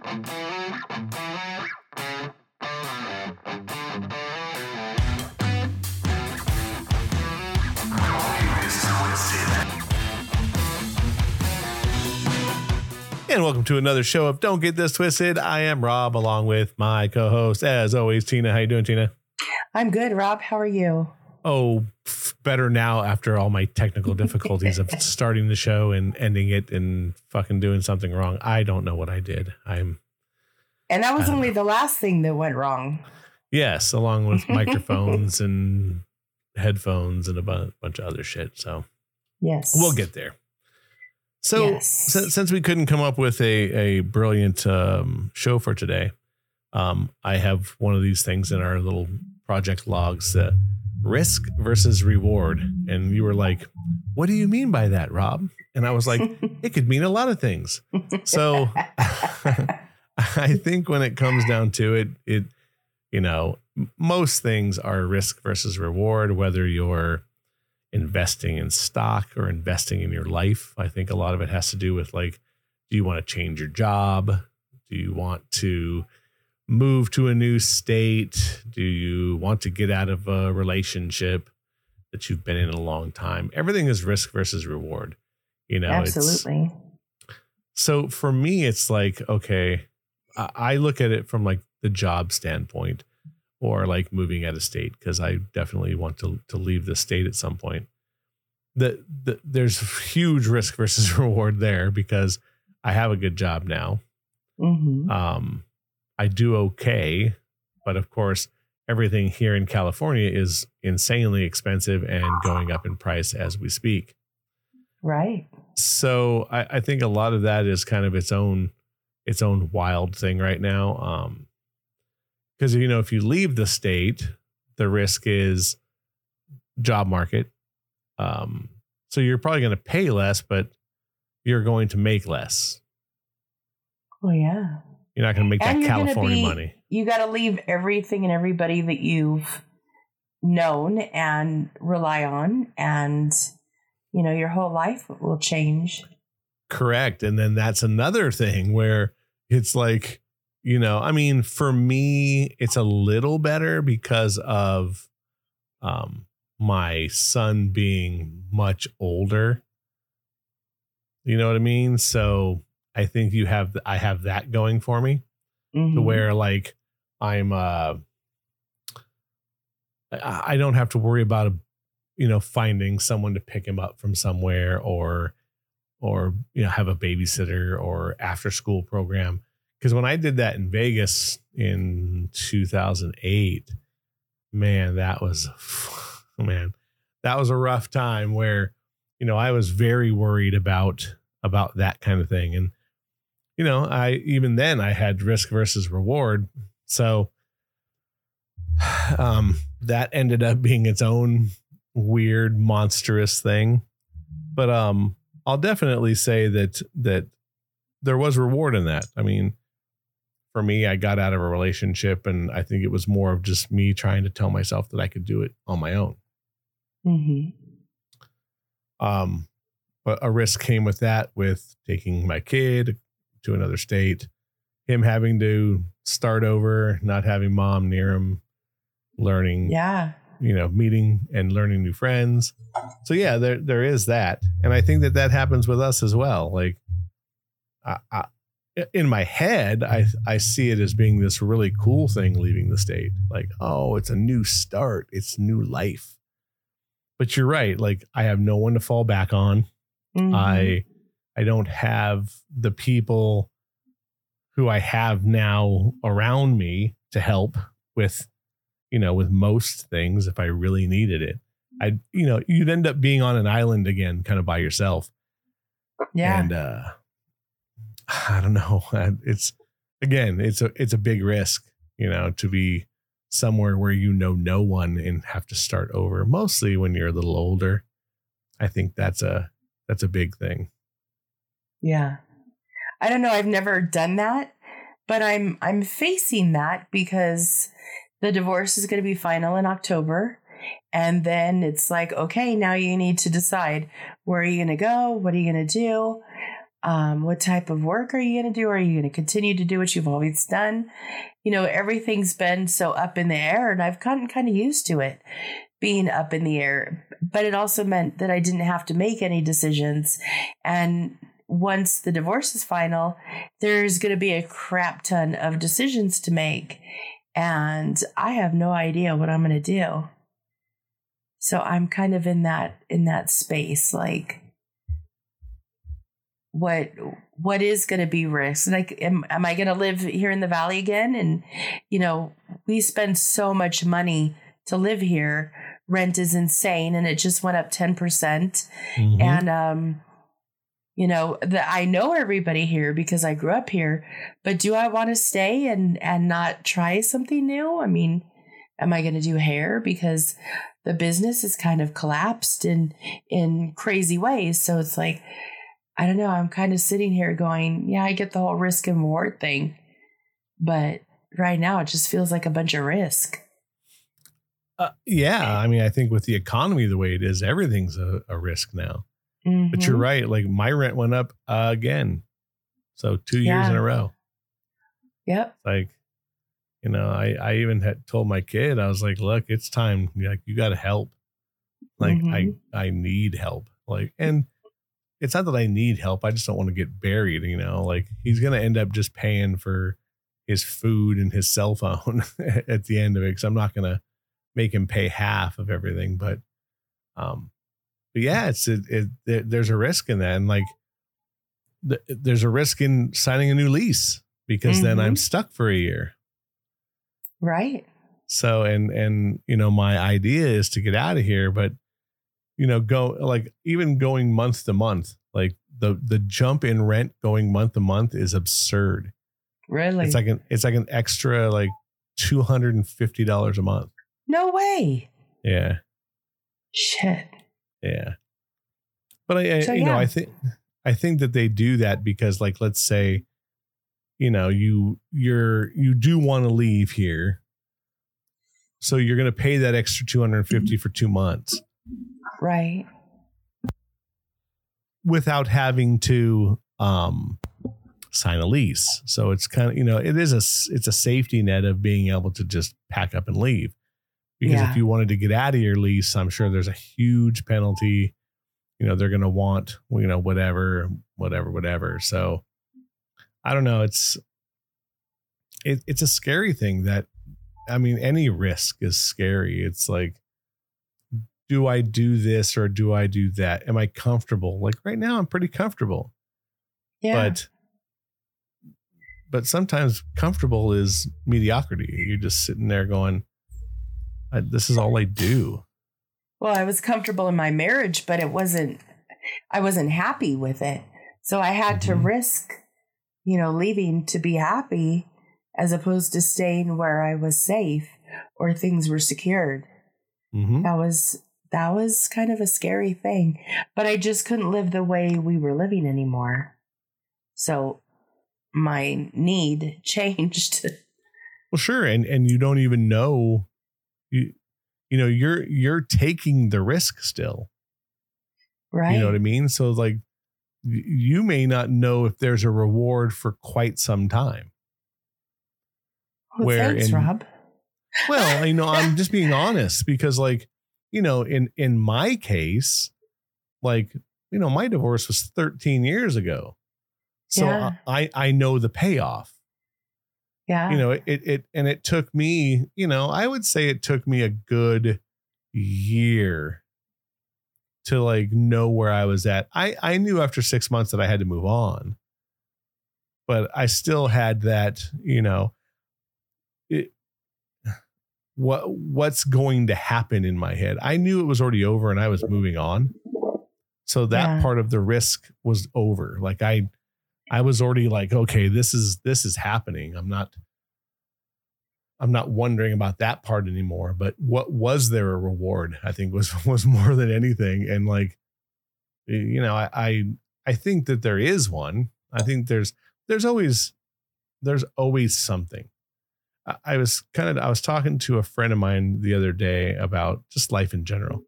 And welcome to another show of Don't Get This Twisted. I am Robb, along with my co-host, as always, Tina. How you doing, Tina? I'm good, Robb. How are you? Oh, better now after all my technical difficulties of starting the show and ending it and fucking doing something wrong. I don't know what I did. I'm And that was only know. the last thing that went wrong. Yes, along with microphones and headphones and a bunch of other shit. So, yes, we'll get there. So yes. since, since we couldn't come up with a a brilliant um, show for today, um, I have one of these things in our little project logs: uh, risk versus reward. And you were like, "What do you mean by that, Robb?" And I was like, "It could mean a lot of things." So I think when it comes down to it, it you know most things are risk versus reward. Whether you're investing in stock or investing in your life. I think a lot of it has to do with like, do you want to change your job? Do you want to move to a new state? Do you want to get out of a relationship that you've been in a long time? Everything is risk versus reward. You know, absolutely. so for me, it's like, okay, I look at it from like the job standpoint or like moving out of state because I definitely want to to leave the state at some point. The, the there's huge risk versus reward there because I have a good job now. Mm-hmm. Um, I do okay, but of course, everything here in California is insanely expensive and going up in price as we speak. Right. So I, I think a lot of that is kind of its own its own wild thing right now. Um, because you know if you leave the state the risk is job market um, so you're probably going to pay less but you're going to make less oh yeah you're not going to make and that california be, money. you got to leave everything and everybody that you've known and rely on and you know your whole life will change. Correct. And then that's another thing where it's like you know i mean for me it's a little better because of um my son being much older. You know what i mean? So i think you have i have that going for me mm-hmm. to where like i'm uh i don't have to worry about a you know finding someone to pick him up from somewhere or or you know have a babysitter or after school program because when I did that in Vegas in 2008, man, that was man, that was a rough time where you know I was very worried about about that kind of thing, and you know I even then I had risk versus reward, so um, that ended up being its own weird monstrous thing, but um, I'll definitely say that that there was reward in that. I mean for me, I got out of a relationship, and I think it was more of just me trying to tell myself that I could do it on my own. Mm-hmm. Um, but a risk came with that, with taking my kid to another state, him having to start over, not having mom near him, learning, yeah, you know, meeting and learning new friends. So yeah, there there is that, and I think that that happens with us as well. Like, I, I in my head, I I see it as being this really cool thing leaving the state. Like, oh, it's a new start, it's new life. But you're right. Like, I have no one to fall back on. Mm-hmm. I I don't have the people who I have now around me to help with, you know, with most things if I really needed it. I'd, you know, you'd end up being on an island again, kind of by yourself. Yeah. And uh I don't know. It's again, it's a it's a big risk, you know, to be somewhere where you know no one and have to start over. Mostly when you're a little older. I think that's a that's a big thing. Yeah. I don't know, I've never done that, but I'm I'm facing that because the divorce is going to be final in October. And then it's like, okay, now you need to decide where are you going to go? What are you going to do? Um, what type of work are you going to do? Are you going to continue to do what you've always done? You know, everything's been so up in the air, and I've gotten kind of used to it being up in the air. But it also meant that I didn't have to make any decisions. And once the divorce is final, there's going to be a crap ton of decisions to make. And I have no idea what I'm going to do. So I'm kind of in that in that space like what what is going to be risk like am, am i going to live here in the valley again and you know we spend so much money to live here rent is insane and it just went up 10% mm hmm and um you know that i know everybody here because i grew up here but do i want to stay and and not try something new? I mean am i going to do hair? Because the business is kind of collapsed in in crazy ways. So it's like i don't know i'm kind of sitting here going yeah i get the whole risk and reward thing but right now it just feels like a bunch of risk. Uh, yeah i mean i think with the economy the way it is everything's a, a risk now Mm-hmm. But you're mm-hmm. right. Like my rent went up uh, again. So two yeah. years in a row. Yep. Like, you know, I, I even had told my kid, I was like, look, it's time. Like, you got to help. Like, mm-hmm. I, I need help. Like, and it's not that I need help. I just don't want to get buried, you know, like he's going to end up just paying for his food and his cell phone at the end of it. Cause I'm not going to make him pay half of everything. But, um, but yeah, it's it, it, there's a risk in that, and like th- there's a risk in signing a new lease because mm-hmm. then I'm mm-hmm. stuck for a year. Right. So and and you know my idea is to get out of here, but you know go like even going month to month, like the the jump in rent going month to month is absurd. Really? It's like an it's like an extra like two hundred and fifty dollars a month. No way. Yeah. Shit. Yeah. But I, so, you yeah. know, I think I think that they do that because like let's say you know, you you're you do want to leave here. So you're going to pay that extra 250 for 2 months. Right. Without having to um sign a lease. So it's kind of, you know, it is a it's a safety net of being able to just pack up and leave because yeah. if you wanted to get out of your lease, I'm sure there's a huge penalty. You know, they're going to want, you know, whatever, whatever, whatever. So I don't know. It's, it, it's a scary thing that, I mean, any risk is scary. It's like, do I do this or do I do that? Am I comfortable? Like right now, I'm pretty comfortable. Yeah. But, but sometimes comfortable is mediocrity. You're just sitting there going, I, this is all I do. Well, I was comfortable in my marriage, but it wasn't, I wasn't happy with it. So I had mm-hmm. to risk, you know, leaving to be happy as opposed to staying where I was safe or things were secured. Mm-hmm. That was, that was kind of a scary thing, but I just couldn't live the way we were living anymore. So my need changed. Well, sure. And, and you don't even know you you know you're you're taking the risk still. Right you know what i mean? So like you may not know if there's a reward for quite some time. Well, where thanks, in, rob. Well you know i'm just being honest because like you know in in my case like you know my divorce was 13 years ago. So yeah. i i know the payoff yeah. You know, it, it, and it took me, you know, I would say it took me a good year to like know where I was at. I, I knew after six months that I had to move on, but I still had that, you know, it, what, what's going to happen in my head. I knew it was already over and I was moving on. So that yeah. part of the risk was over. Like I, I was already like, okay, this is this is happening. I'm not I'm not wondering about that part anymore. But what was there a reward? I think was was more than anything. And like, you know, I I, I think that there is one. I think there's there's always there's always something. I, I was kind of I was talking to a friend of mine the other day about just life in general,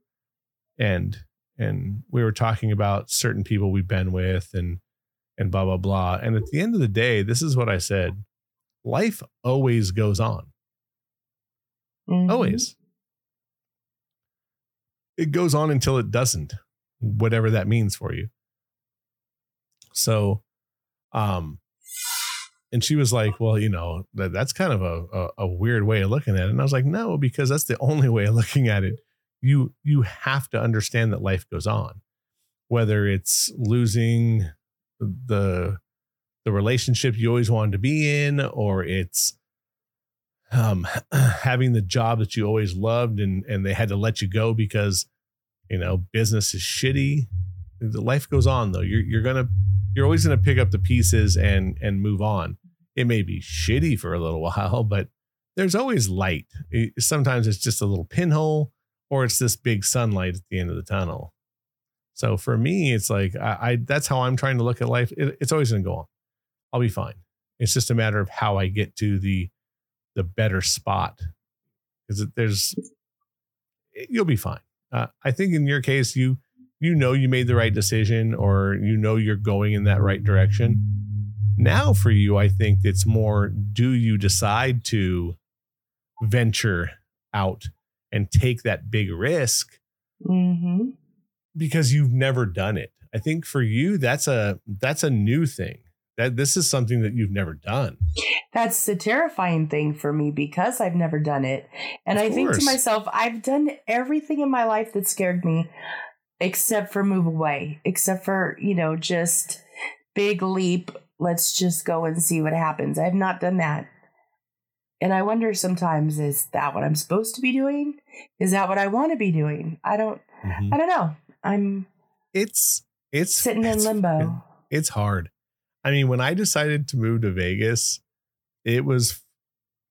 and and we were talking about certain people we've been with and and blah blah blah. And at the end of the day, this is what I said: life always goes on. Mm-hmm. Always. It goes on until it doesn't, whatever that means for you. So, um, and she was like, "Well, you know, that, that's kind of a, a, a weird way of looking at it." And I was like, "No, because that's the only way of looking at it. You you have to understand that life goes on, whether it's losing the the relationship you always wanted to be in, or it's um, having the job that you always loved and and they had to let you go because you know business is shitty. The life goes on though. You're you're gonna you're always gonna pick up the pieces and and move on it may be shitty for a little while, but there's always light. Sometimes it's just a little pinhole or it's this big sunlight at the end of the tunnel. So for me, it's like I, I that's how I'm trying to look at life. It, it's always going to go on. I'll be fine. It's just a matter of how I get to the the better spot because there's you'll be fine. Uh, I think in your case, you you know you made the right decision or you know you're going in that right direction now, for you, I think it's more do you decide to venture out and take that big risk mm-hmm. Because you've never done it? I think for you, that's a that's a new thing. That this is something that you've never done. That's the terrifying thing for me because I've never done it. And of I course. think to myself, I've done everything in my life that scared me except for move away, except for, you know, just big leap let's just go and see what happens. I've not done that. And I wonder sometimes is that what I'm supposed to be doing? Is that what I want to be doing? I don't mm-hmm. I don't know. I'm It's it's sitting it's, in limbo. It's hard. I mean, when I decided to move to Vegas, it was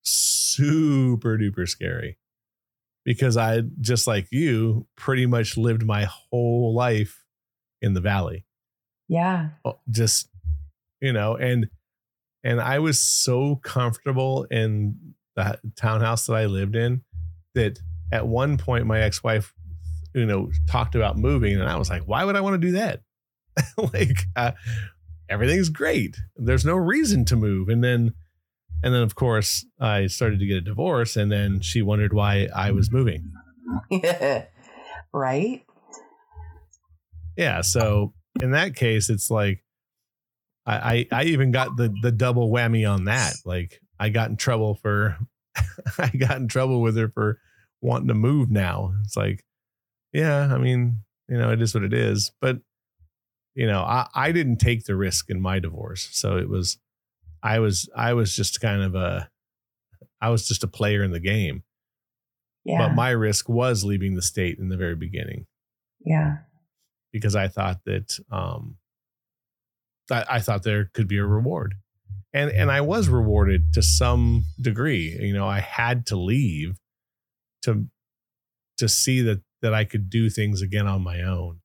super duper scary because I just like you pretty much lived my whole life in the valley. Yeah. Oh, just you know, and and I was so comfortable in the townhouse that I lived in that at one point my ex-wife, you know, talked about moving, and I was like, why would I want to do that? like, uh, everything's great. There's no reason to move, and then. And then, of course, I started to get a divorce, and then she wondered why I was moving. right? Yeah. So in that case, it's like I, I, I even got the the double whammy on that. Like I got in trouble for I got in trouble with her for wanting to move now. It's like, yeah, I mean, you know, it is what it is. But you know, I, I didn't take the risk in my divorce. So it was I was I was just kind of a I was just a player in the game. Yeah. But my risk was leaving the state in the very beginning. Yeah. Because I thought that um I, I thought there could be a reward. And and I was rewarded to some degree. You know, I had to leave to to see that that I could do things again on my own.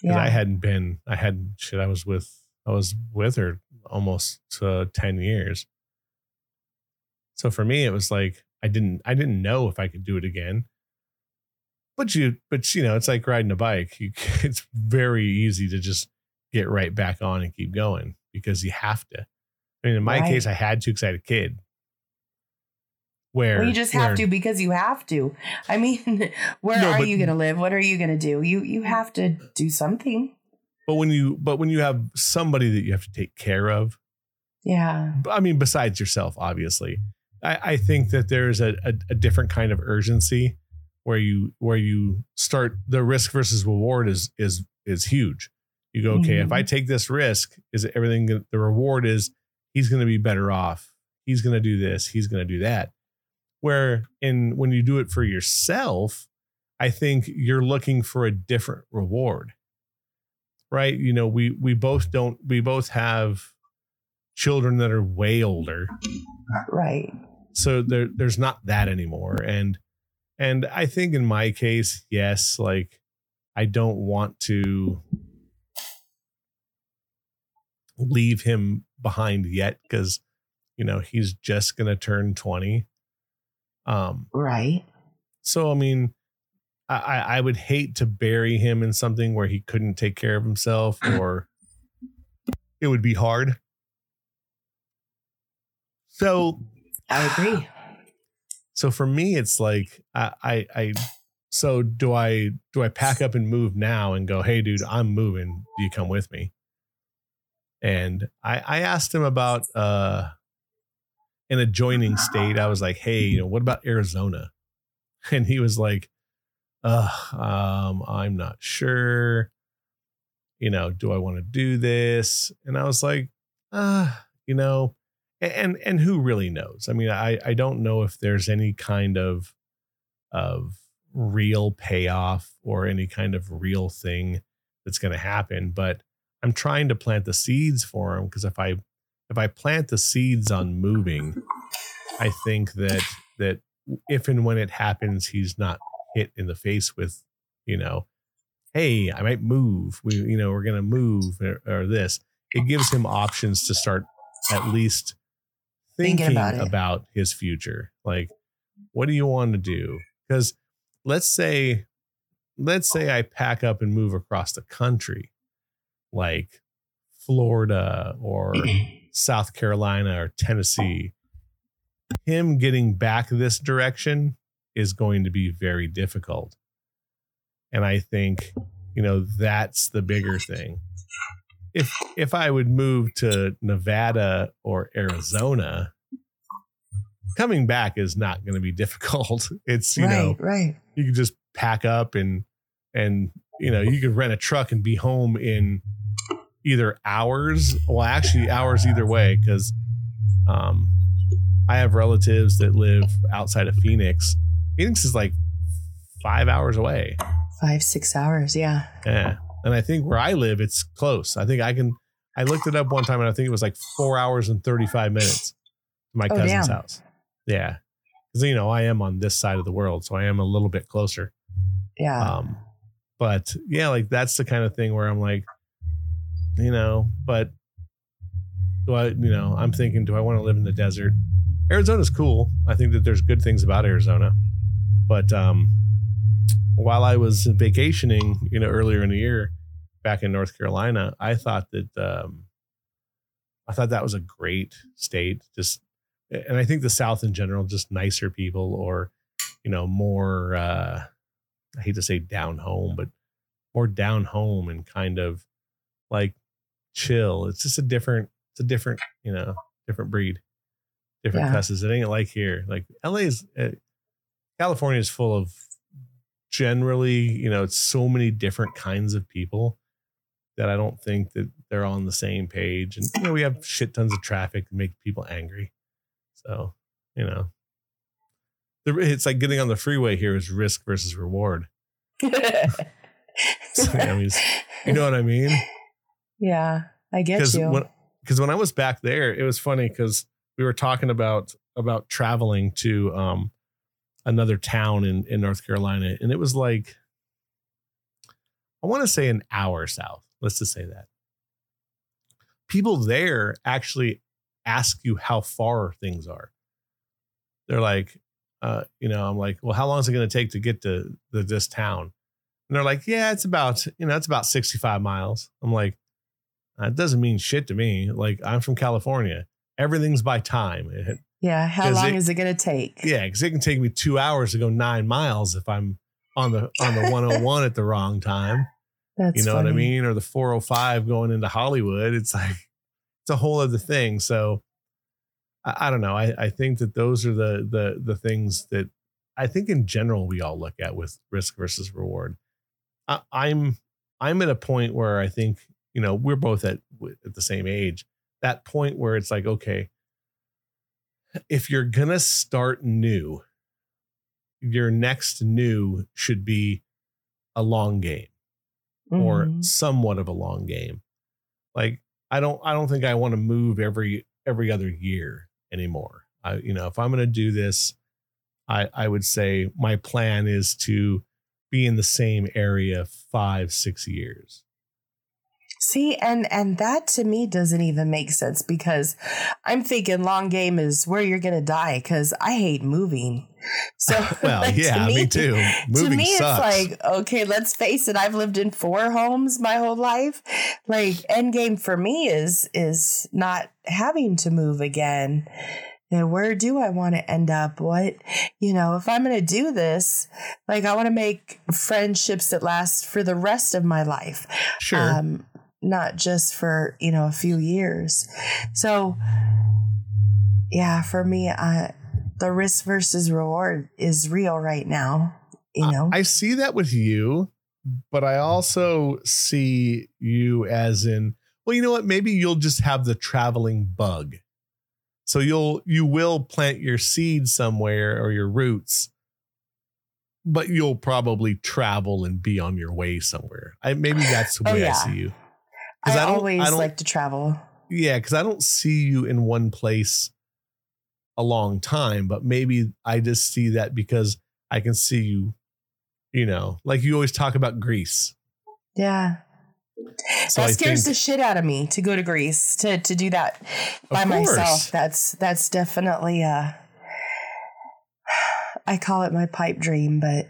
Because yeah. I hadn't been I hadn't, shit, I was with I was with her almost uh, 10 years. So for me it was like I didn't I didn't know if I could do it again. But you but you know, it's like riding a bike. You, it's very easy to just get right back on and keep going because you have to. I mean, in my right. case, I had to because I had a kid. Where you just have where, to because you have to. I mean, where no, are but, you going to live? What are you going to do? You you have to do something. But when you but when you have somebody that you have to take care of, yeah. I mean, besides yourself, obviously, I, I think that there's a, a, a different kind of urgency where you where you start the risk versus reward is is is huge you go, okay, mm-hmm. if I mm-hmm. take this risk, is everything the reward is he's going to be better off. He's going to do this, he's going to do that. Where in when you do it for yourself, I think you're looking for a different reward. Right? You know, we we both don't we both have children that are way older. Right. So there there's not that anymore and and I think in my case, yes, like I don't want to leave him behind yet because you know he's just gonna turn 20 um right so i mean i i would hate to bury him in something where he couldn't take care of himself or it would be hard. So I agree. So for me, it's like I, I, I so do I do I pack up and move now and go, hey dude, I'm moving. Do you come with me? And I, I asked him about uh an adjoining state. I was like, hey, you know, what about Arizona? And he was like, uh, um, I'm not sure. You know, do I want to do this? And I was like, uh, you know, and and who really knows? I mean, I I don't know if there's any kind of of real payoff or any kind of real thing that's going to happen, but I'm trying to plant the seeds for him because if I if I plant the seeds on moving, I think that that if and when it happens, he's not hit in the face with, you know, hey, I might move. We, you know, we're gonna move or, or this. It gives him options to start at least thinking, thinking about, about his future. Like, what do you want to do? Because let's say, let's say I pack up and move across the country, like Florida or South Carolina or Tennessee, him getting back this direction is going to be very difficult. And I think, you know, that's the bigger thing. If if I would move to Nevada or Arizona, coming back is not going to be difficult. It's, you right, know, right. You can just pack up and and you know, you could rent a truck and be home in either hours, well, actually hours either way, because um, I have relatives that live outside of Phoenix. Phoenix is like five hours away. Five, six hours, yeah. Yeah. And I think where I live, it's close. I think I can, I looked it up one time and I think it was like four hours and 35 minutes to my oh, cousin's damn. house. Yeah. Because, you know, I am on this side of the world. So I am a little bit closer. Yeah. Um, but yeah, like that's the kind of thing where I'm like, you know, but do I, you know, I'm thinking, do I want to live in the desert? Arizona's cool. I think that there's good things about Arizona. But um, while I was vacationing, you know, earlier in the year back in North Carolina, I thought that um, I thought that was a great state. Just, and I think the South in general, just nicer people, or you know, more. Uh, I hate to say down home, but more down home and kind of like chill. It's just a different, it's a different, you know, different breed, different yeah. cusses. It ain't like here. Like LA is, uh, California is full of generally, you know, it's so many different kinds of people that I don't think that they're on the same page. And, you know, we have shit tons of traffic that make people angry. So, you know, it's like getting on the freeway here is risk versus reward. so, I mean, you know what I mean? Yeah, I get you. Because when, when I was back there, it was funny because we were talking about about traveling to um, another town in in North Carolina, and it was like I want to say an hour south. Let's just say that. People there actually ask you how far things are. They're like, uh, you know, I'm like, well, how long is it going to take to get to the, this town? And they're like, yeah, it's about, you know, it's about 65 miles. I'm like, that doesn't mean shit to me. Like I'm from California. Everything's by time. It, yeah. How long it, is it going to take? Yeah, because it can take me two hours to go nine miles if I'm on the on the 101 at the wrong time. That's you know funny. what I mean? Or the 405 going into Hollywood. It's like it's a whole other thing. So I, I don't know. I, I think that those are the the the things that I think in general we all look at with risk versus reward. I, I'm I'm at a point where I think you know we're both at at the same age that point where it's like okay if you're gonna start new your next new should be a long game mm-hmm. or somewhat of a long game. Like i don't i don't think i want to move every every other year anymore. I you know if i'm going to do this i i would say my plan is to be in the same area five six years See, and and that to me doesn't even make sense because I'm thinking long game is where you're gonna die because I hate moving. So, well, like, yeah, to me, me, too. Moving to me, sucks. it's like, okay, let's face it. I've lived in four homes my whole life. Like, end game for me is is not having to move again. And where do I want to end up? What, you know, if I'm going to do this, like I want to make friendships that last for the rest of my life. Sure. Um, not just for, you know, a few years. So, yeah, for me, I, the risk versus reward is real right now. You know, I see that with you, but I also see you as in, well, you know what? Maybe you'll just have the traveling bug. So you'll you will plant your seed somewhere or your roots, but you'll probably travel and be on your way somewhere. I maybe that's the oh, way oh, yeah. I see you. I, I always I like to travel. Yeah, because I don't see you in one place a long time, but maybe I just see that because I can see you, you know, like you always talk about Greece. Yeah. So that I scares think, the shit out of me to go to Greece to to do that by myself. That's that's definitely uh I call it my pipe dream, but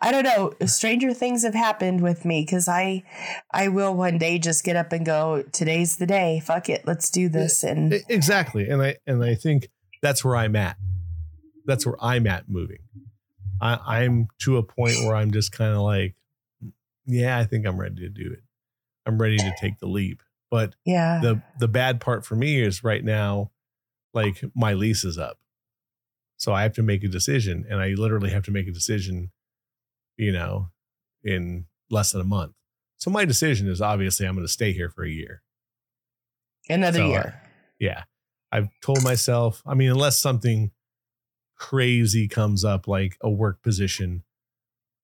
I don't know. Stranger things have happened with me because I, I will one day just get up and go. Today's the day. Fuck it, let's do this. And exactly, and I and I think that's where I'm at. That's where I'm at moving. I, I'm to a point where I'm just kind of like, yeah, I think I'm ready to do it. I'm ready to take the leap. But yeah, the the bad part for me is right now, like my lease is up, so I have to make a decision, and I literally have to make a decision, you know, in less than a month. So my decision is obviously I'm going to stay here for a year. Another so, year. Uh, yeah. I've told myself, I mean, unless something crazy comes up, like a work position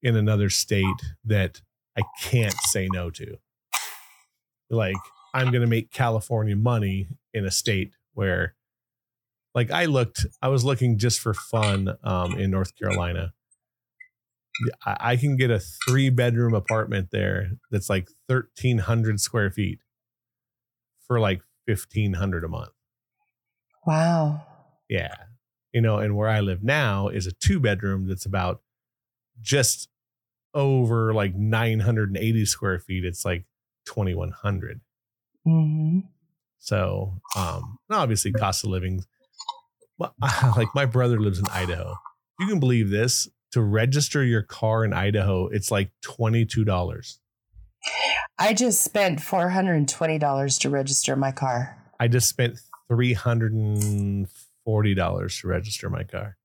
in another state that I can't say no to. Like, I'm going to make California money in a state where, like, I looked, I was looking just for fun um, in North Carolina. I, I can get a three bedroom apartment there that's like 1,300 square feet for like 1500 a month. Wow. Yeah. You know, and where I live now is a two bedroom that's about just over like 980 square feet. It's like 2100. Mm-hmm. So, um, obviously, cost of living. Like my brother lives in Idaho. You can believe this. To register your car in Idaho, it's like $22. I just spent $420 to register my car. I just spent three hundred and forty dollars to register my car.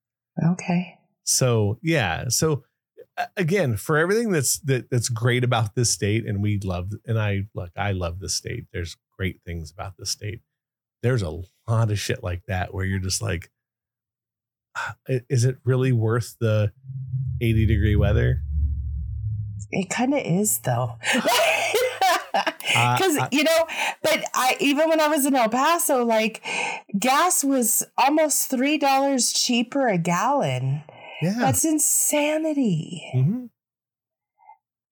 Okay. So yeah, so again, for everything that's that that's great about this state, and we love, and I look, I love this state. There's great things about this state. There's a lot of shit like that where you're just like, is it really worth the 80 degree weather? It kind of is though. Because uh, you know, but I even when I was in El Paso, like gas was almost three dollars cheaper a gallon. Yeah, that's insanity. Mm-hmm.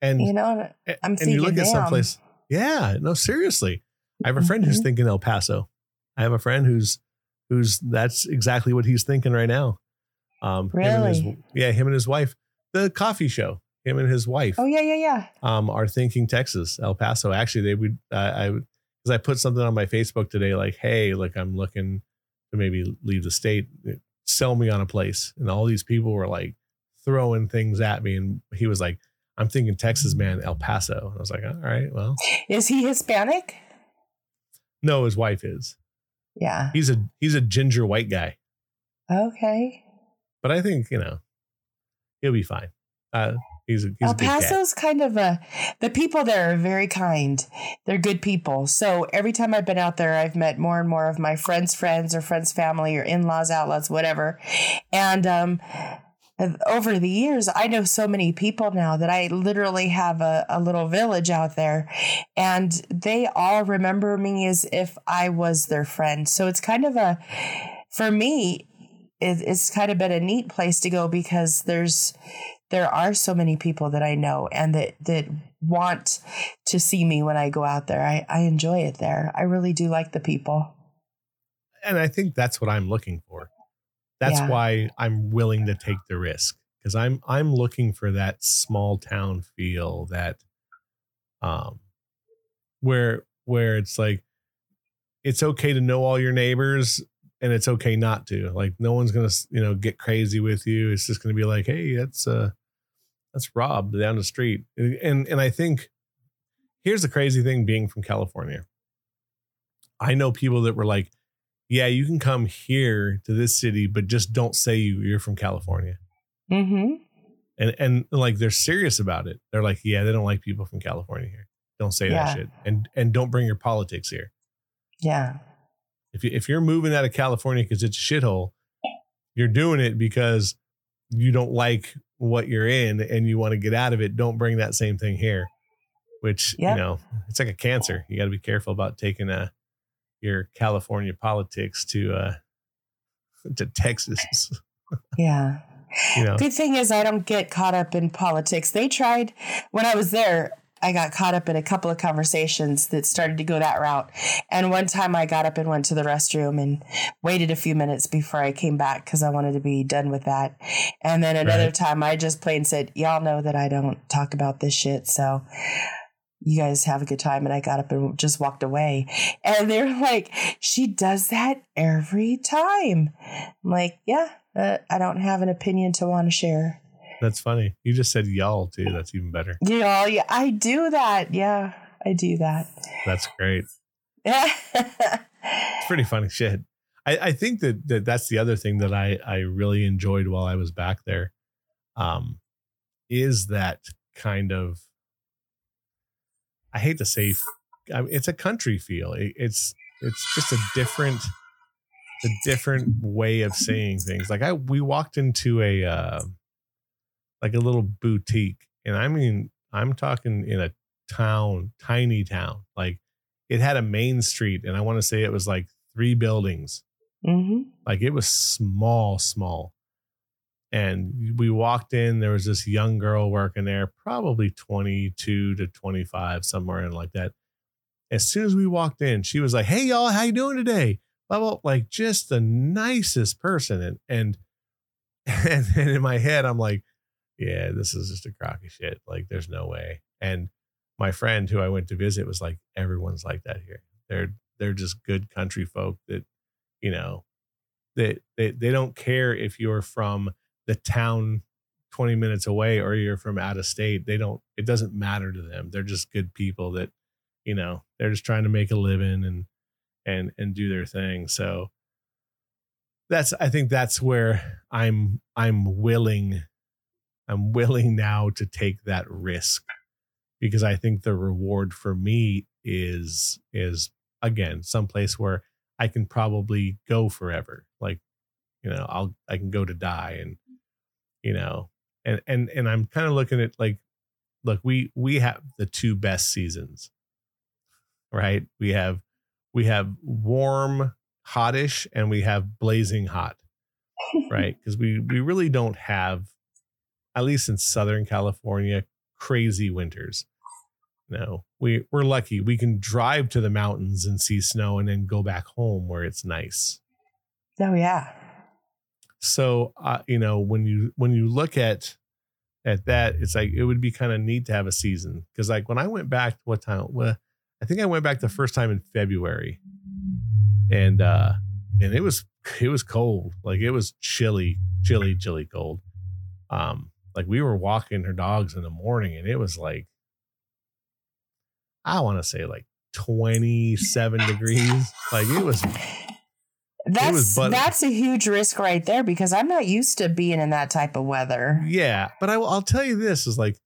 And you know, I'm and thinking, you look at someplace. Yeah, no, seriously. I have a friend mm-hmm. who's thinking El Paso. I have a friend who's who's that's exactly what he's thinking right now. Um, really? Him his, yeah, him and his wife. The coffee show him and his wife. Oh yeah, yeah, yeah. Um, are thinking Texas, El Paso. Actually, they would. Uh, I because I put something on my Facebook today, like, hey, like I'm looking to maybe leave the state, sell me on a place, and all these people were like throwing things at me, and he was like, I'm thinking Texas, man, El Paso. And I was like, all right, well, is he Hispanic? No, his wife is. Yeah, he's a he's a ginger white guy. Okay, but I think you know he'll be fine. Uh, He's, a, he's El Paso's kind of a the people there are very kind. They're good people. So every time I've been out there, I've met more and more of my friends' friends or friends' family or in laws, outlaws, whatever. And um, over the years, I know so many people now that I literally have a, a little village out there, and they all remember me as if I was their friend. So it's kind of a for me. it's kind of been a neat place to go because there's there are so many people that I know and that that want to see me when I go out there. I, I enjoy it there. I really do like the people. And I think that's what I'm looking for. That's yeah. why I'm willing to take the risk because I'm I'm looking for that small town feel that um where where it's like it's okay to know all your neighbors and it's okay not to. Like no one's gonna you know get crazy with you. It's just gonna be like hey that's uh that's rob down the street. And and i think here's the crazy thing being from california. I know people that were like yeah you can come here to this city but just don't say you you're from california mm-hmm. and and like they're serious about it they're like yeah they don't like people from california here don't say yeah. that shit and and don't bring your politics here yeah if you, if you're moving out of California because it's a shithole, you're doing it because you don't like what you're in and you want to get out of it. Don't bring that same thing here. Which yep. you know, it's like a cancer. You got to be careful about taking a your California politics to uh to Texas. yeah. You know. Good thing is I don't get caught up in politics. They tried when I was there. I got caught up in a couple of conversations that started to go that route. And one time I got up and went to the restroom and waited a few minutes before I came back because I wanted to be done with that. And then another right. time I just plain said, Y'all know that I don't talk about this shit. So you guys have a good time. And I got up and just walked away. And they're like, She does that every time. I'm like, Yeah, uh, I don't have an opinion to want to share. That's funny. You just said y'all too. That's even better. Y'all, yeah, I do that. Yeah, I do that. That's great. it's pretty funny shit. I, I think that, that that's the other thing that I, I really enjoyed while I was back there. Um, is that kind of I hate to say I mean, it's a country feel. It, it's it's just a different a different way of saying things. Like I we walked into a uh, like a little boutique. And I mean, I'm talking in a town, tiny town. Like it had a main street, and I want to say it was like three buildings. Mm-hmm. Like it was small, small. And we walked in, there was this young girl working there, probably 22 to 25, somewhere in like that. As soon as we walked in, she was like, Hey y'all, how you doing today? Blah, blah, like just the nicest person. And and and, in my head, I'm like, yeah, this is just a crock of shit. Like, there's no way. And my friend who I went to visit was like, everyone's like that here. They're they're just good country folk that, you know, that they, they don't care if you're from the town 20 minutes away or you're from out of state. They don't, it doesn't matter to them. They're just good people that, you know, they're just trying to make a living and and and do their thing. So that's I think that's where I'm I'm willing I'm willing now to take that risk because I think the reward for me is is again someplace where I can probably go forever. Like, you know, I'll I can go to die and you know, and and and I'm kind of looking at like look, we we have the two best seasons. Right? We have we have warm, hottish and we have blazing hot. right? Because we we really don't have at least in Southern California, crazy winters. No, we we're lucky. We can drive to the mountains and see snow, and then go back home where it's nice. Oh yeah. So uh, you know when you when you look at at that, it's like it would be kind of neat to have a season because like when I went back, what time? Well, I think I went back the first time in February, and uh and it was it was cold, like it was chilly, chilly, chilly cold. Um, like we were walking her dogs in the morning and it was like I want to say like 27 degrees. Like it was that's that's a huge risk right there because I'm not used to being in that type of weather. Yeah, but I, will tell you this is like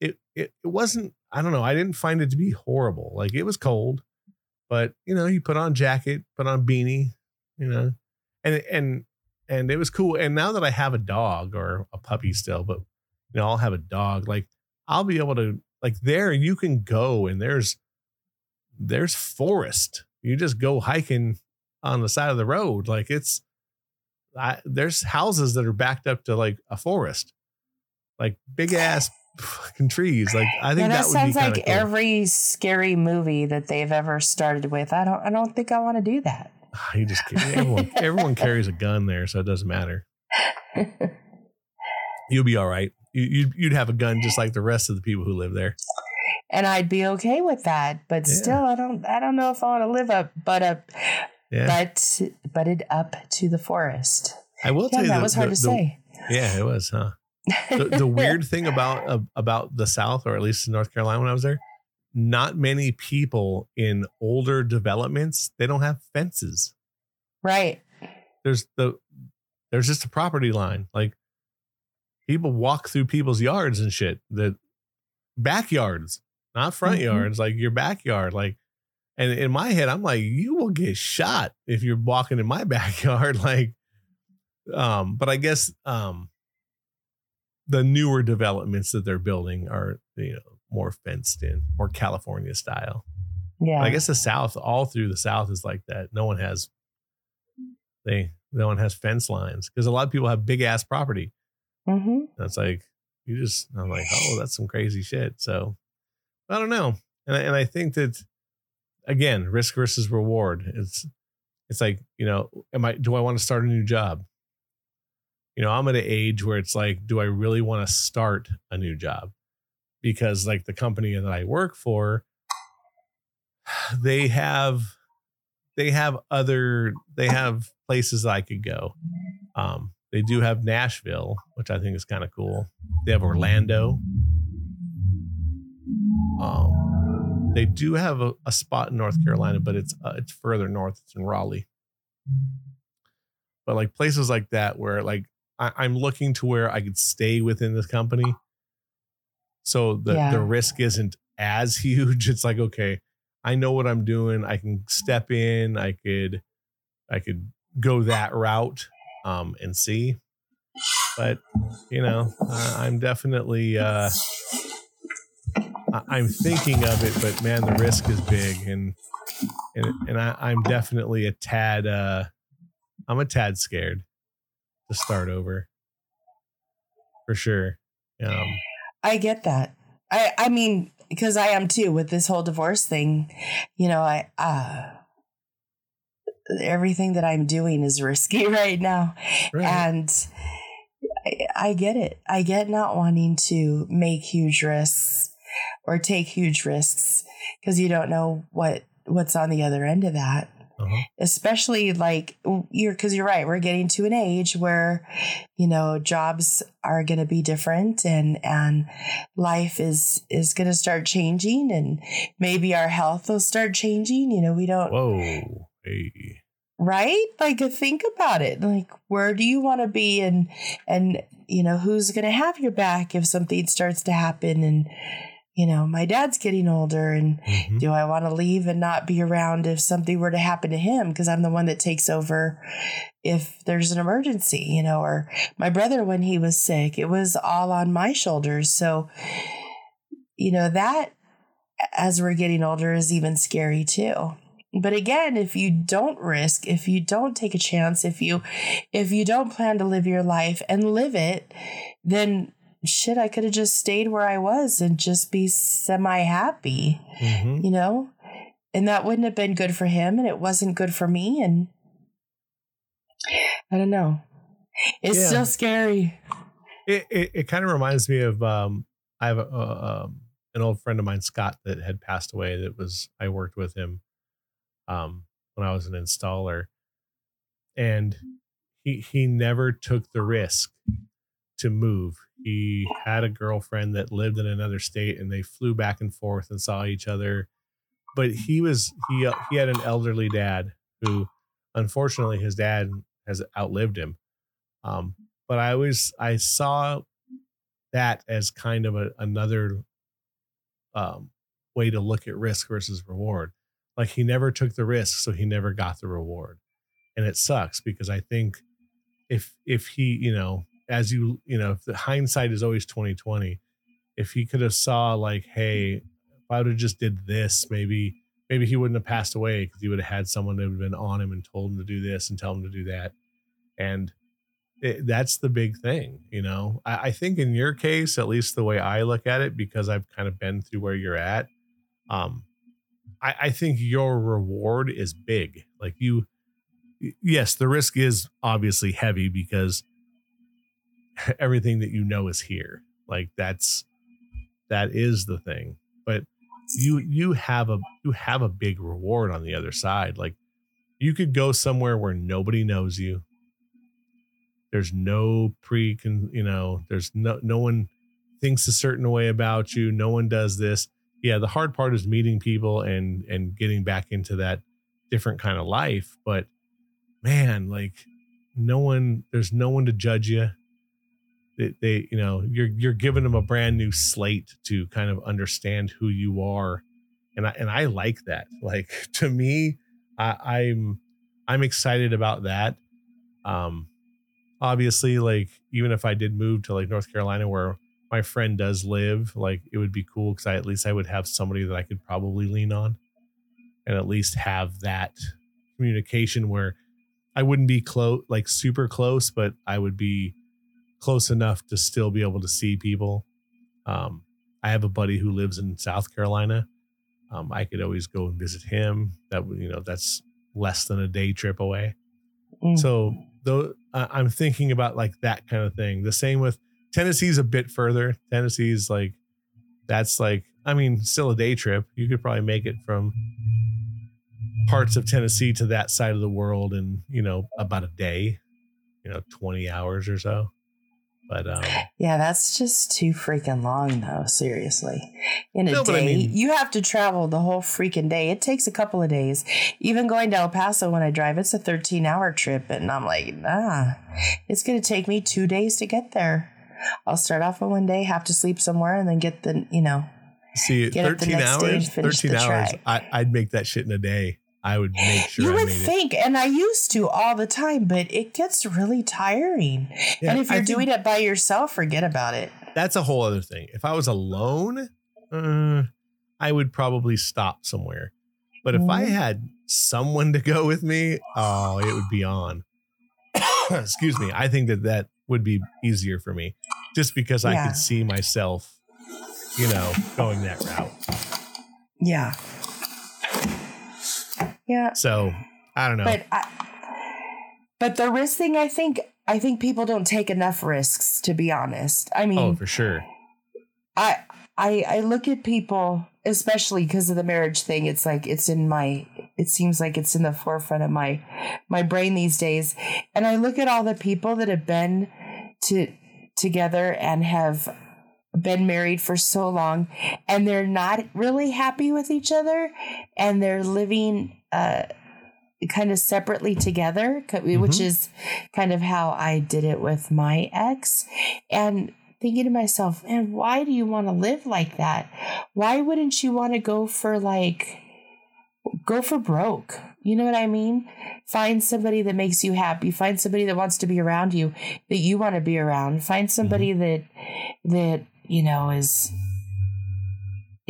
it, it it wasn't. I don't know. I didn't find it to be horrible. Like it was cold, but you know, you put on jacket, put on beanie, you know, and and and it was cool. And now that I have a dog or a puppy still, but you know, I'll have a dog, like I'll be able to like there you can go and there's there's forest. You just go hiking on the side of the road. Like it's I, there's houses that are backed up to like a forest. Like big ass fucking trees. Like I think that, that sounds like cool. every scary movie that they've ever started with. I don't I don't think I want to do that. You just everyone, everyone carries a gun there, so it doesn't matter. You'll be all right. You, you'd, you'd have a gun just like the rest of the people who live there and I'd be okay with that. But yeah. still, I don't I don't know if I want to live up, but up, yeah. but but it up to the forest. I will yeah, tell you that the, was hard the, to the, say. Yeah, it was, huh? the, the weird thing about uh, about the South, or at least in North Carolina when I was there, not many people in older developments they don't have fences. Right. There's the there's just a property line. Like people walk through people's yards and shit. The backyards not front mm-hmm. yards, like your backyard. Like, and in my head, I'm like, you will get shot if you're walking in my backyard. Like, um, but I guess um the newer developments that they're building are, you know, more fenced in, more California style. Yeah. I guess the South, all through the South is like that. No one has they no one has fence lines because a lot of people have big ass property. Mm-hmm. That's like you just I'm like, oh, that's some crazy shit. So I don't know, and I, and I think that again, risk versus reward. It's it's like you know, am I do I want to start a new job? You know, I'm at an age where it's like, do I really want to start a new job? Because like the company that I work for, they have they have other they have places I could go. Um, they do have Nashville, which I think is kind of cool. They have Orlando. Um, they do have a, a, spot in North Carolina, but it's uh, it's further north. It's in Raleigh. But like places like that, where like I, I'm looking to where I could stay within this company, so the yeah. the risk isn't as huge. It's like okay, I know what I'm doing. I can step in. I could I could go that route um, and see. But you know, uh, I'm definitely uh, I'm thinking of it, but man, the risk is big, and and and I, am definitely a tad. Uh, I'm a tad scared to start over, for sure. Um, I get that. I I mean, because I am too with this whole divorce thing. You know, I uh everything that I'm doing is risky right now, right. and. I, I get it. I get not wanting to make huge risks or take huge risks because you don't know what what's on the other end of that. Uh-huh. Especially like you're because you're right, we're getting to an age where you know jobs are going to be different and and life is is going to start changing and maybe our health will start changing. You know, we don't. Whoa, hey right like think about it like where do you want to be and and you know who's going to have your back if something starts to happen and you know, my dad's getting older and mm-hmm. do I want to leave and not be around if something were to happen to him because I'm the one that takes over if there's an emergency, you know, or my brother when he was sick, it was all on my shoulders. So, you know, that as we're getting older is even scary too. But again, if you don't risk, if you don't take a chance, if you if you don't plan to live your life and live it, then shit, I could have just stayed where I was and just be semi happy, mm-hmm. you know? And that wouldn't have been good for him and it wasn't good for me. And I don't know. It's yeah. still scary. It, it, it kind of reminds me of, um, I have a, a, um, an old friend of mine, Scott, that had passed away. That was, I worked with him, um, when I was an installer and he, he never took the risk to move. He had a girlfriend that lived in another state and they flew back and forth and saw each other. But he was he uh, he had an elderly dad who unfortunately his dad has outlived him. Um but i always i saw that as kind of a, another um way to look at risk versus reward. Like he never took the risk so he never got the reward. And it sucks because i think if if he you know as you you know the hindsight is always 2020 if he could have saw like hey if i would have just did this maybe maybe he wouldn't have passed away because he would have had someone that would have been on him and told him to do this and tell him to do that. And it, that's the big thing you know? I, I, think in your case at least the way i look at it because i've kind of been through where you're at um I, I think your reward is big. Like you yes, the risk is obviously heavy because everything that you know is here. Like that's that is the thing. But you you have a you have a big reward on the other side. Like you could go somewhere where nobody knows you. There's no pre you know, there's no no one thinks a certain way about you. No one does this. Yeah, the hard part is meeting people and and getting back into that different kind of life, but man, like no one there's no one to judge you they, they you know you're you're giving them a brand new slate to kind of understand who you are. And I, and I like that. Like to me I, I'm I'm excited about that. Um obviously like even if I did move to like North Carolina where my friend does live like it would be cool because I at least I would have somebody that I could probably lean on and at least have that communication where I wouldn't be close like super close but I would be close enough to still be able to see people. Um, I have a buddy who lives in South Carolina. Um, I could always go and visit him. That you know, that's less than a day trip away. Mm. So though I'm thinking about like that kind of thing. The same with Tennessee's a bit further. Tennessee's like that's like I mean, still a day trip. You could probably make it from parts of Tennessee to that side of the world in, you know, about a day, you know, 20 hours or so. But um, yeah, that's just too freaking long, though. Seriously, in a no, day, I mean, you have to travel the whole freaking day. It takes a couple of days. Even going to El Paso when I drive, it's a thirteen-hour trip, and I'm like, nah, it's going to take me two days to get there. I'll start off on one day, have to sleep somewhere, and then get the you know. See, thirteen hours. Thirteen hours. I, I'd make that shit in a day. I would make sure. You would think, it. and I used to all the time, but it gets really tiring. Yeah, and if you're doing it by yourself, forget about it. That's a whole other thing. If I was alone, uh, I would probably stop somewhere. But if mm. I mm-hmm. had someone to go with me, oh, it would be on. Excuse me. I think that that would be easier for me, just because yeah. I could see myself, you know, going that route. Yeah. Yeah. So I don't know. But I, but the risk thing, I think, I think people don't take enough risks. To be honest, I mean, oh, for sure. I I I look at people, especially because of the marriage thing. It's like it's in my. It seems like it's in the forefront of my my brain these days, and I look at all the people that have been to together and have been married for so long and they're not really happy with each other and they're living uh, kind of separately together, mm-hmm. which is kind of how I did it with my ex. And thinking to myself, man, why do you want to live like that? Why wouldn't you want to go for like, go for broke? You know what I mean? Find somebody that makes you happy. Find somebody that wants to be around you, that you want to be around. Find somebody mm-hmm. that, that, you know, is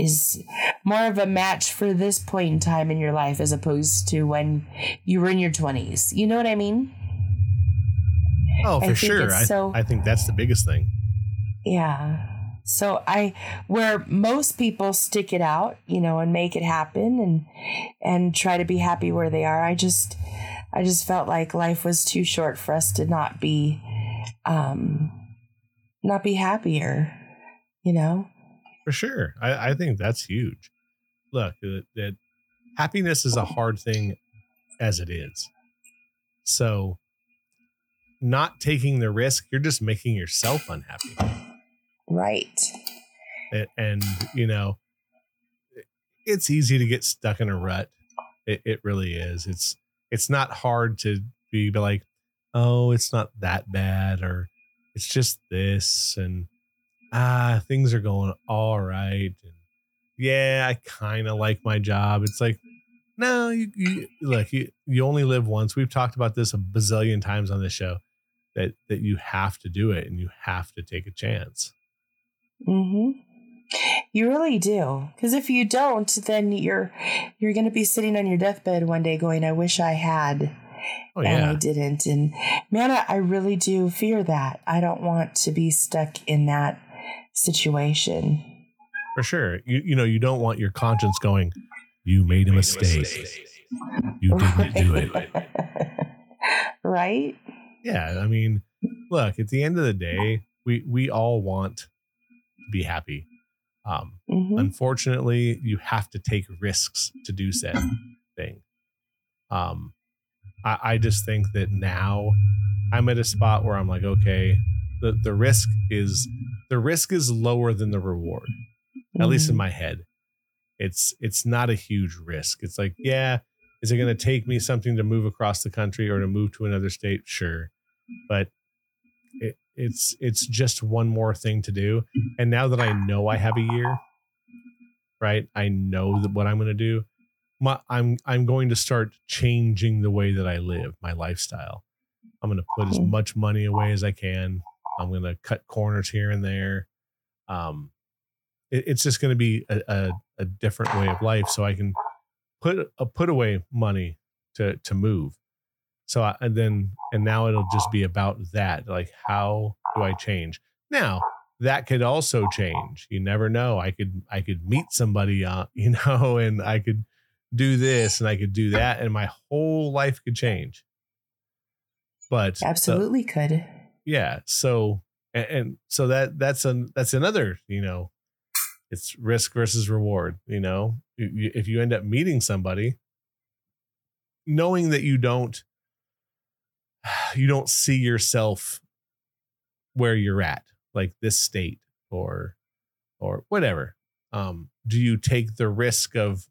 is more of a match for this point in time in your life as opposed to when you were in your 20s. You know what I mean? Oh, for sure. I, so, I think that's the biggest thing. Yeah. So I where most people stick it out, you know, and make it happen and and try to be happy where they are. I just I just felt like life was too short for us to not be um not be happier, you know? For sure. I, I think that's huge. Look, that, that happiness is a hard thing as it is. So, not taking the risk, you're just making yourself unhappy. Right. And, and you know, it's easy to get stuck in a rut. It, it really is. It's it's not hard to be like, oh, it's not that bad, or it's just this, and ah, things are going all right. And yeah, I kind of like my job. It's like, no, you, you look, you, you only live once. We've talked about this a bazillion times on this show that, that you have to do it and you have to take a chance. hmm You really do. Because if you don't, then you're you're going to be sitting on your deathbed one day going, "I wish I had." Oh, and. I didn't. And man, I, I really do fear that. I don't want to be stuck in that situation. For sure. You you know, you don't want your conscience going, you made a mistake. You didn't do it. right? Yeah, I mean, look, at the end of the day, we we all want to be happy. Um, mm-hmm. Unfortunately, you have to take risks to do said thing. Um, I, I just think that now I'm at a spot where I'm like, okay, the the risk is the risk is lower than the reward, mm-hmm. at least in mm-hmm. my head. It's it's not a huge risk. It's like, yeah, is it going to take me something to move across the country or to move to another state? Sure, but it, it's it's just one more thing to do. And now that I know I have a year, right? I know that what I'm going to do. My, I'm I'm going to start changing the way that I live, my lifestyle. I'm going to put as mm-hmm. much money away as I can. I'm going to cut corners here and there. Um, it, it's just going to be a, a, a different way of life, so I can put a uh, put away money to to move. So I, and then and now it'll just be about that. Like how do I change? Now that could also change. You never know. I could I could meet somebody, uh, you know, and I could do this and I could do that, and my whole life could change. But absolutely the, could. Yeah. So and, and so that that's an that's another you know it's risk versus reward you know if you end up meeting somebody knowing that you don't you don't see yourself where you're at like this state or or whatever um do you take the risk of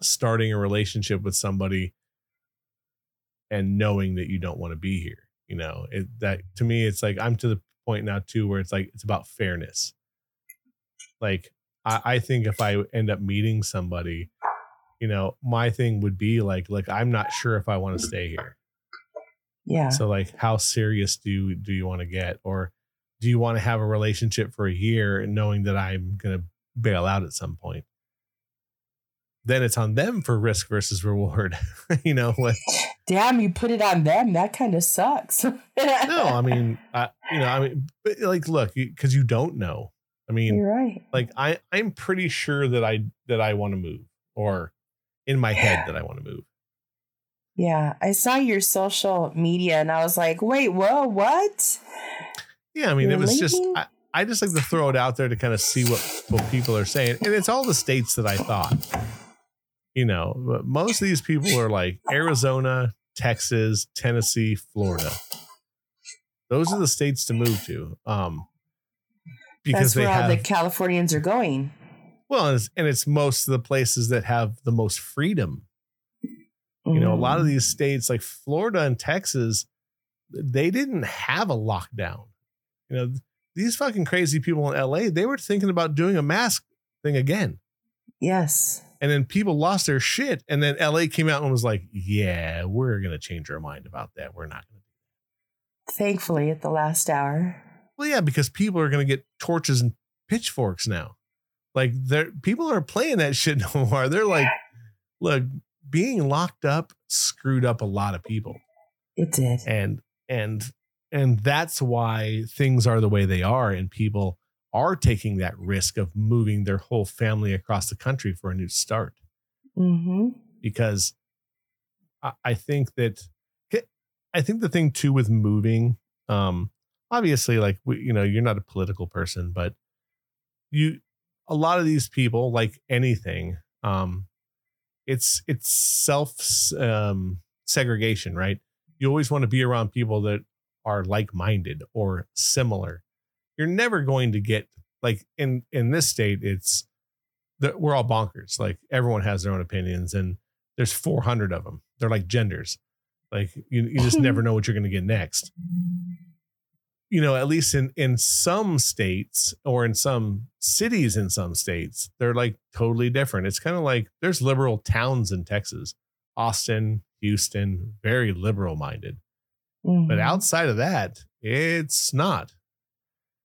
starting a relationship with somebody and knowing that you don't want to be here you know it, that to me it's like i'm to the point now too where it's like it's about fairness like I, I think if I end up meeting somebody, you know, my thing would be like, like I'm not sure if I want to stay here. Yeah. So like, how serious do you, do you want to get, or do you want to have a relationship for a year, knowing that I'm gonna bail out at some point? Then it's on them for risk versus reward. you know what? Damn, you put it on them. That kind of sucks. no, I mean, I, you know, I mean, but like, look, because you don't know. I mean, you're right. Like I, I'm pretty sure that I that I want to move, or in my head that I want to move. Yeah, I saw your social media and I was like, wait, whoa, what? Yeah, I mean, you're it was leaving? just I, I just like to throw it out there to kind of see what what people are saying, and it's all the states that I thought. You know, but most of these people are like Arizona, Texas, Tennessee, Florida. Those are the states to move to. Um, because That's where all the Californians are going. Well, and it's, and it's, most of the places that have the most freedom. Mm. You know, a lot of mm. these states like Florida and Texas, they didn't have a lockdown. You know, these fucking crazy people in LA, they were thinking about doing a mask thing again. Yes. And then people lost their shit. And then LA came out and was like, yeah, we're going to change our mind about that. We're not going to. Thankfully, at the last hour. Well, yeah, because people are going to get torches and pitchforks now. Like they're people are playing that shit no more. They're like, look, being locked up screwed up a lot of people. It did. And and and that's why things are the way they are and people are taking that risk of moving their whole family across the country for a new start. Mm-hmm. Because I, I think that I think the thing too with moving, um, obviously like we, you know you're not a political person but you a lot of these people like anything um it's it's self um segregation right you always want to be around people that are like-minded or similar you're never going to get like in in this state it's that we're all bonkers like everyone has their own opinions and there's 400 of them they're like genders like you, you just never know what you're going to get next you know, at least in in some states or in some cities in some states, they're like totally different. It's kind of like there's liberal towns in Texas, Austin, Houston, very liberal minded. Mm-hmm. But outside of that, it's not.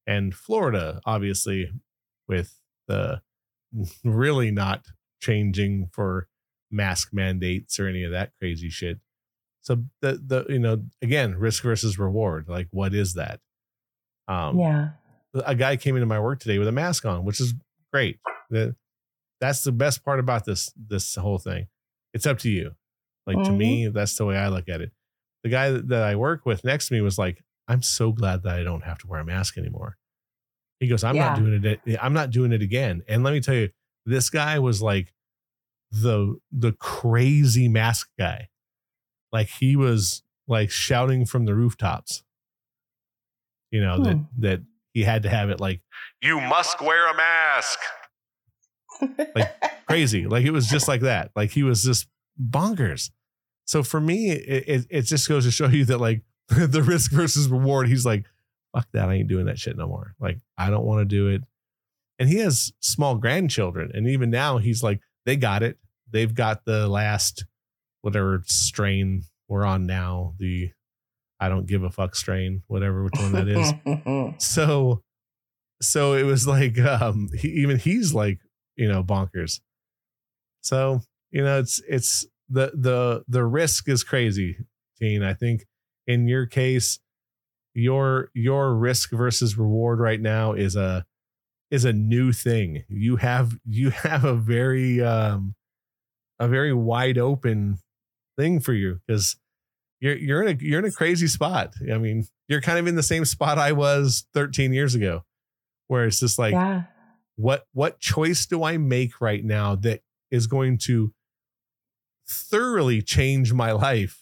And Florida, obviously, with the really not changing for mask mandates or any of that crazy shit. So the the you know again risk versus reward like what is that? Um, yeah. A guy came into my work today with a mask on, which is great. That that's the best part about this this whole thing. It's up to you. Like mm-hmm. to me, that's the way I look at it. the guy that, that I work with next to me was like, I'm so glad that I don't have to wear a mask anymore. He goes, I'm yeah. not doing it. I'm not doing it again. And let me tell you, this guy was like the the crazy mask guy. Like he was like shouting from the rooftops. You know, hmm. that that he had to have it like, you must wear a mask. like crazy. Like it was just like that. Like he was just bonkers. So for me, it, it, it just goes to show you that like the risk versus reward, he's like, fuck that. I ain't doing that shit no more. Like, I don't want to do it. And he has small grandchildren. And even now, he's like, they got it. They've got the last, whatever strain we're on now, the I don't give a fuck strain, whatever, which one that is. so, so it was like, um, he, even he's like, you know, bonkers. So, you know, it's, it's, the the the risk is crazy, Teen. I think in your case, your your risk versus reward right now is a is a new thing. You have you have a very um a very wide open thing for you because you're you're in a you're in a crazy spot. I mean, you're kind of in the same spot I was 13 years ago, where it's just like, yeah. what what choice do I make right now that is going to thoroughly change my life,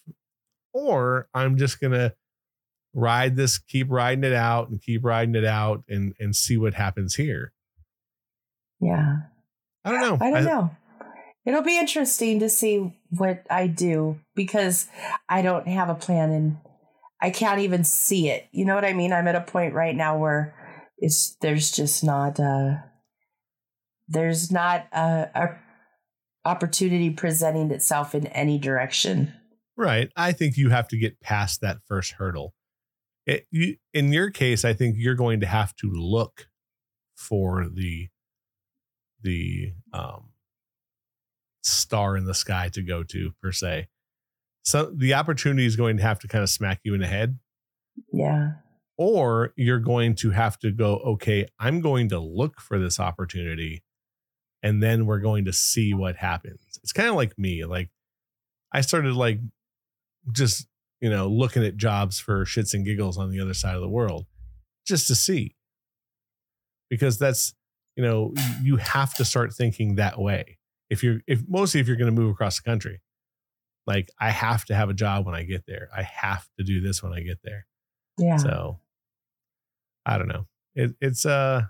or I'm just gonna ride this, keep riding it out and keep riding it out and and see what happens here. Yeah. I don't know. I don't know. It'll be interesting to see what I do because I don't have a plan and I can't even see it. You know what I mean? I'm at a point right now where it's there's just not uh there's not a, a opportunity presenting itself in any direction. Right. I think you have to get past that first hurdle. It, you, in your case, I think you're going to have to look for the the um, star in the sky to go to per se. So the opportunity is going to have to kind of smack you in the head. Yeah. Or you're going to have to go, okay, I'm going to look for this opportunity and then we're going to see what happens. It's kind of like me. Like I started like just, you know, looking at jobs for shits and giggles on the other side of the world just to see. Because that's, you know, you have to start thinking that way. If you're if mostly if you're going to move across the country. Like I have to have a job when I get there. I have to do this when I get there. Yeah. So I don't know. It, it's uh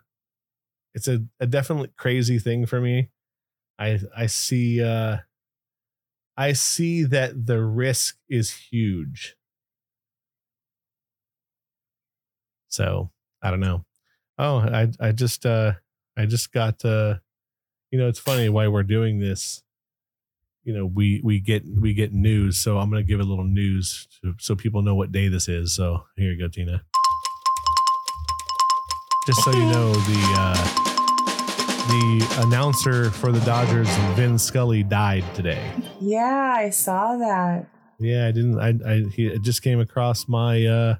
it's a, a definitely crazy thing for me. I I see uh I see that the risk is huge. So I don't know. Oh, I I just uh I just got uh you know it's funny why we're doing this. You know, we we get we get news, so I'm gonna give a little news to, so people know what day this is. So here you go, Tina just so you know, the uh, the announcer for the Dodgers, Vin Scully, died today. Yeah, I saw that. Yeah, I didn't. I I he it just came across my uh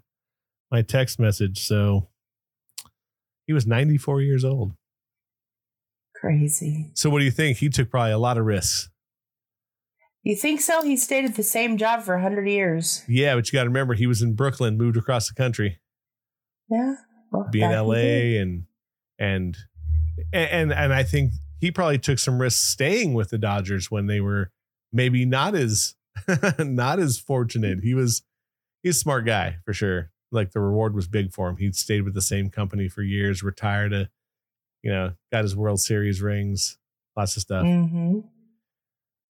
my text message. So he was 94 years old. Crazy. So what do you think? He took probably a lot of risks. You think so? He stayed at the same job for 100 years. Yeah, but you got to remember he was in Brooklyn, moved across the country. Yeah well, be in LA and and and and I think he probably took some risks staying with the Dodgers when they were maybe not as not as fortunate. He was he's a smart guy for sure. Like the reward was big for him. He'd stayed with the same company for years, retired a you know, got his World Series rings, lots of stuff. Mm-hmm.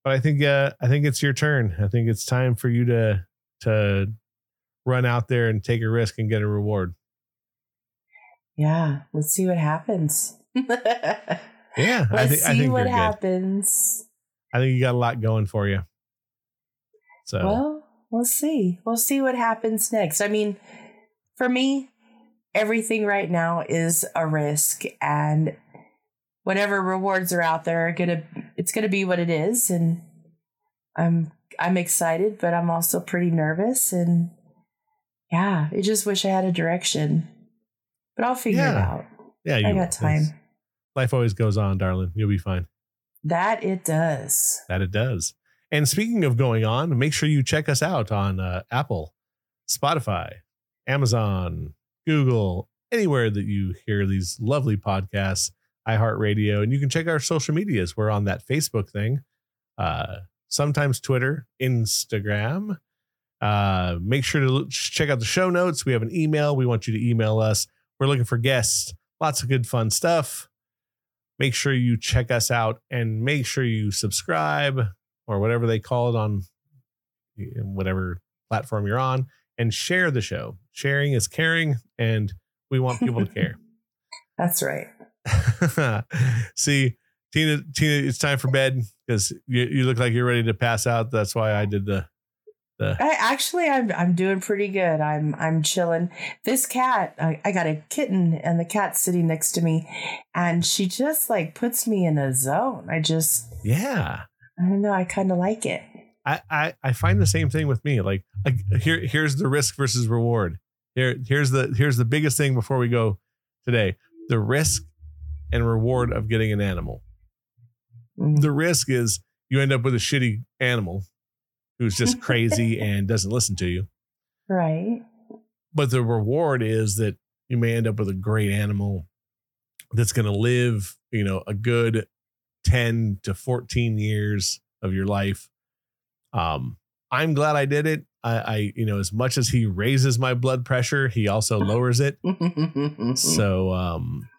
But I think uh I think it's your turn. I think it's time for you to to run out there and take a risk and get a reward. Yeah, let's see what happens. yeah, let's I think, see I think what happens. I think you got a lot going for you. So well, we'll see. We'll see what happens next. I mean, for me, everything right now is a risk, and whatever rewards are out there are gonna it's gonna be what it is, and I'm I'm excited, but I'm also pretty nervous, and yeah, I just wish I had a direction but I'll figure yeah. it out. Yeah, I got time. Life always goes on, darling. You'll be fine. That it does. That it does. And speaking of going on, make sure you check us out on uh, Apple, Spotify, Amazon, Google, anywhere that you hear these lovely podcasts, iHeartRadio, and you can check our social medias. We're on that Facebook thing, uh, sometimes Twitter, Instagram. Uh, make sure to check out the show notes. We have an email. We want you to email us. We're looking for guests. Lots of good, fun stuff. Make sure you check us out and make sure you subscribe or whatever they call it on whatever platform you're on and share the show. Sharing is caring, and we want people to care. That's right. See, Tina, Tina, it's time for bed because you, you look like you're ready to pass out. That's why I did the the. I actually, I'm I'm doing pretty good. I'm I'm chilling. This cat, I, I got a kitten, and the cat's sitting next to me, and she just like puts me in a zone. I just yeah. I don't know. I kind of like it. I, I I find the same thing with me. Like, like here here's the risk versus reward. Here here's the here's the biggest thing before we go today. The risk and reward of getting an animal. Mm. The risk is you end up with a shitty animal who's just crazy and doesn't listen to you. Right. But the reward is that you may end up with a great animal that's going to live, you know, a good 10 to 14 years of your life. Um, I'm glad I did it. I, I, you know, as much as he raises my blood pressure, he also lowers it. so, um,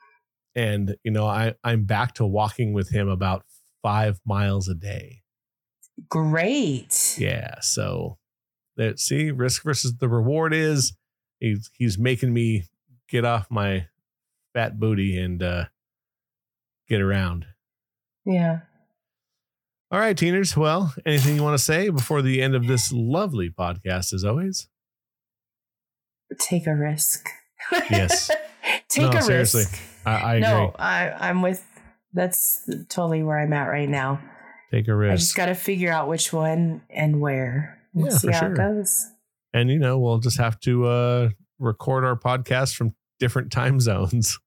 and you know, I, I'm back to walking with him about five miles a day. Great. Yeah. So that see, risk versus the reward is he's he's making me get off my fat booty and uh get around. Yeah. All right, teeners. Well, anything you want to say before the end of this lovely podcast, as always? Take a risk. Yes. Take no, a seriously, risk. I, I agree. No, I, I'm with. That's totally where I'm at right now. Take a risk. I just got to figure out which one and where. We'll yeah, see how sure. it goes. And you know, we'll just have to uh, record our podcast from different time zones.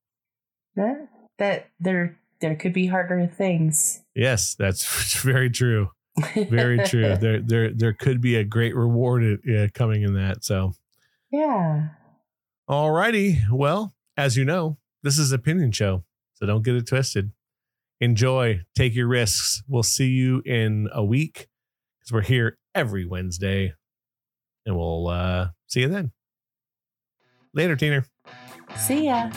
Yeah, that there there could be harder things. Yes, that's very true. Very true. there there there could be a great reward uh, coming in that. So yeah. All righty. Well, as you know, this is opinion show, so don't get it twisted enjoy, take your risks. We'll see you in a week because we're here every Wednesday, and we'll uh, see you then. Later, Tina. See ya.